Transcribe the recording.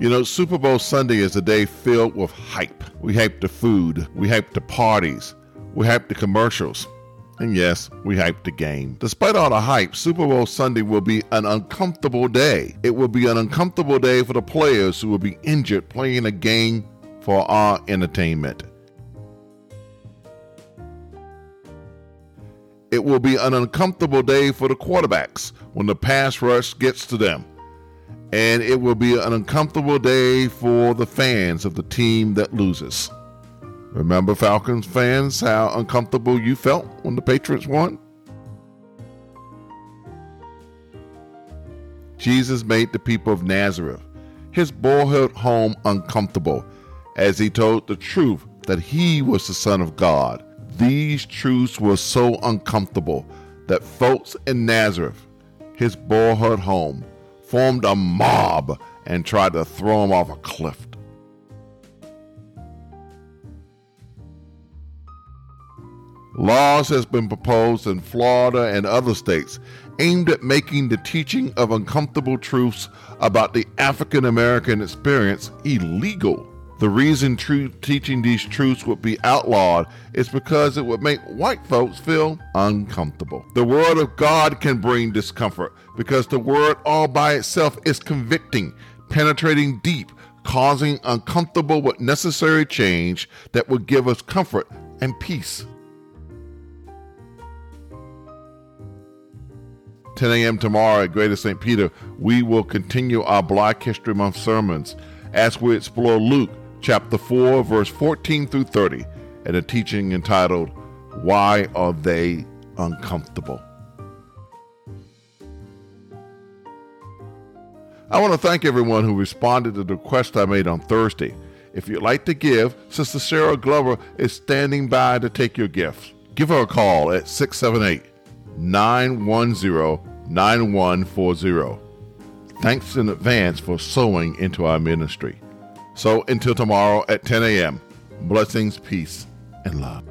You know, Super Bowl Sunday is a day filled with hype. We hype the food, we hype the parties, we hype the commercials. And yes, we hype the game. Despite all the hype, Super Bowl Sunday will be an uncomfortable day. It will be an uncomfortable day for the players who will be injured playing a game for our entertainment. It will be an uncomfortable day for the quarterbacks when the pass rush gets to them and it will be an uncomfortable day for the fans of the team that loses. Remember, Falcons fans, how uncomfortable you felt when the Patriots won? Jesus made the people of Nazareth, his boyhood home, uncomfortable as he told the truth that he was the Son of God. These truths were so uncomfortable that folks in Nazareth, his boyhood home, formed a mob and tried to throw him off a cliff. Laws has been proposed in Florida and other states aimed at making the teaching of uncomfortable truths about the African American experience illegal. The reason true teaching these truths would be outlawed is because it would make white folks feel uncomfortable. The Word of God can bring discomfort because the Word all by itself is convicting, penetrating deep, causing uncomfortable but necessary change that will give us comfort and peace. 10 a.m. tomorrow at Greater St. Peter, we will continue our Black History Month sermons as we explore Luke chapter 4, verse 14 through 30, and a teaching entitled, Why Are They Uncomfortable? I want to thank everyone who responded to the request I made on Thursday. If you'd like to give, Sister Sarah Glover is standing by to take your gifts. Give her a call at 678 910 9140. Thanks in advance for sowing into our ministry. So until tomorrow at 10 a.m., blessings, peace, and love.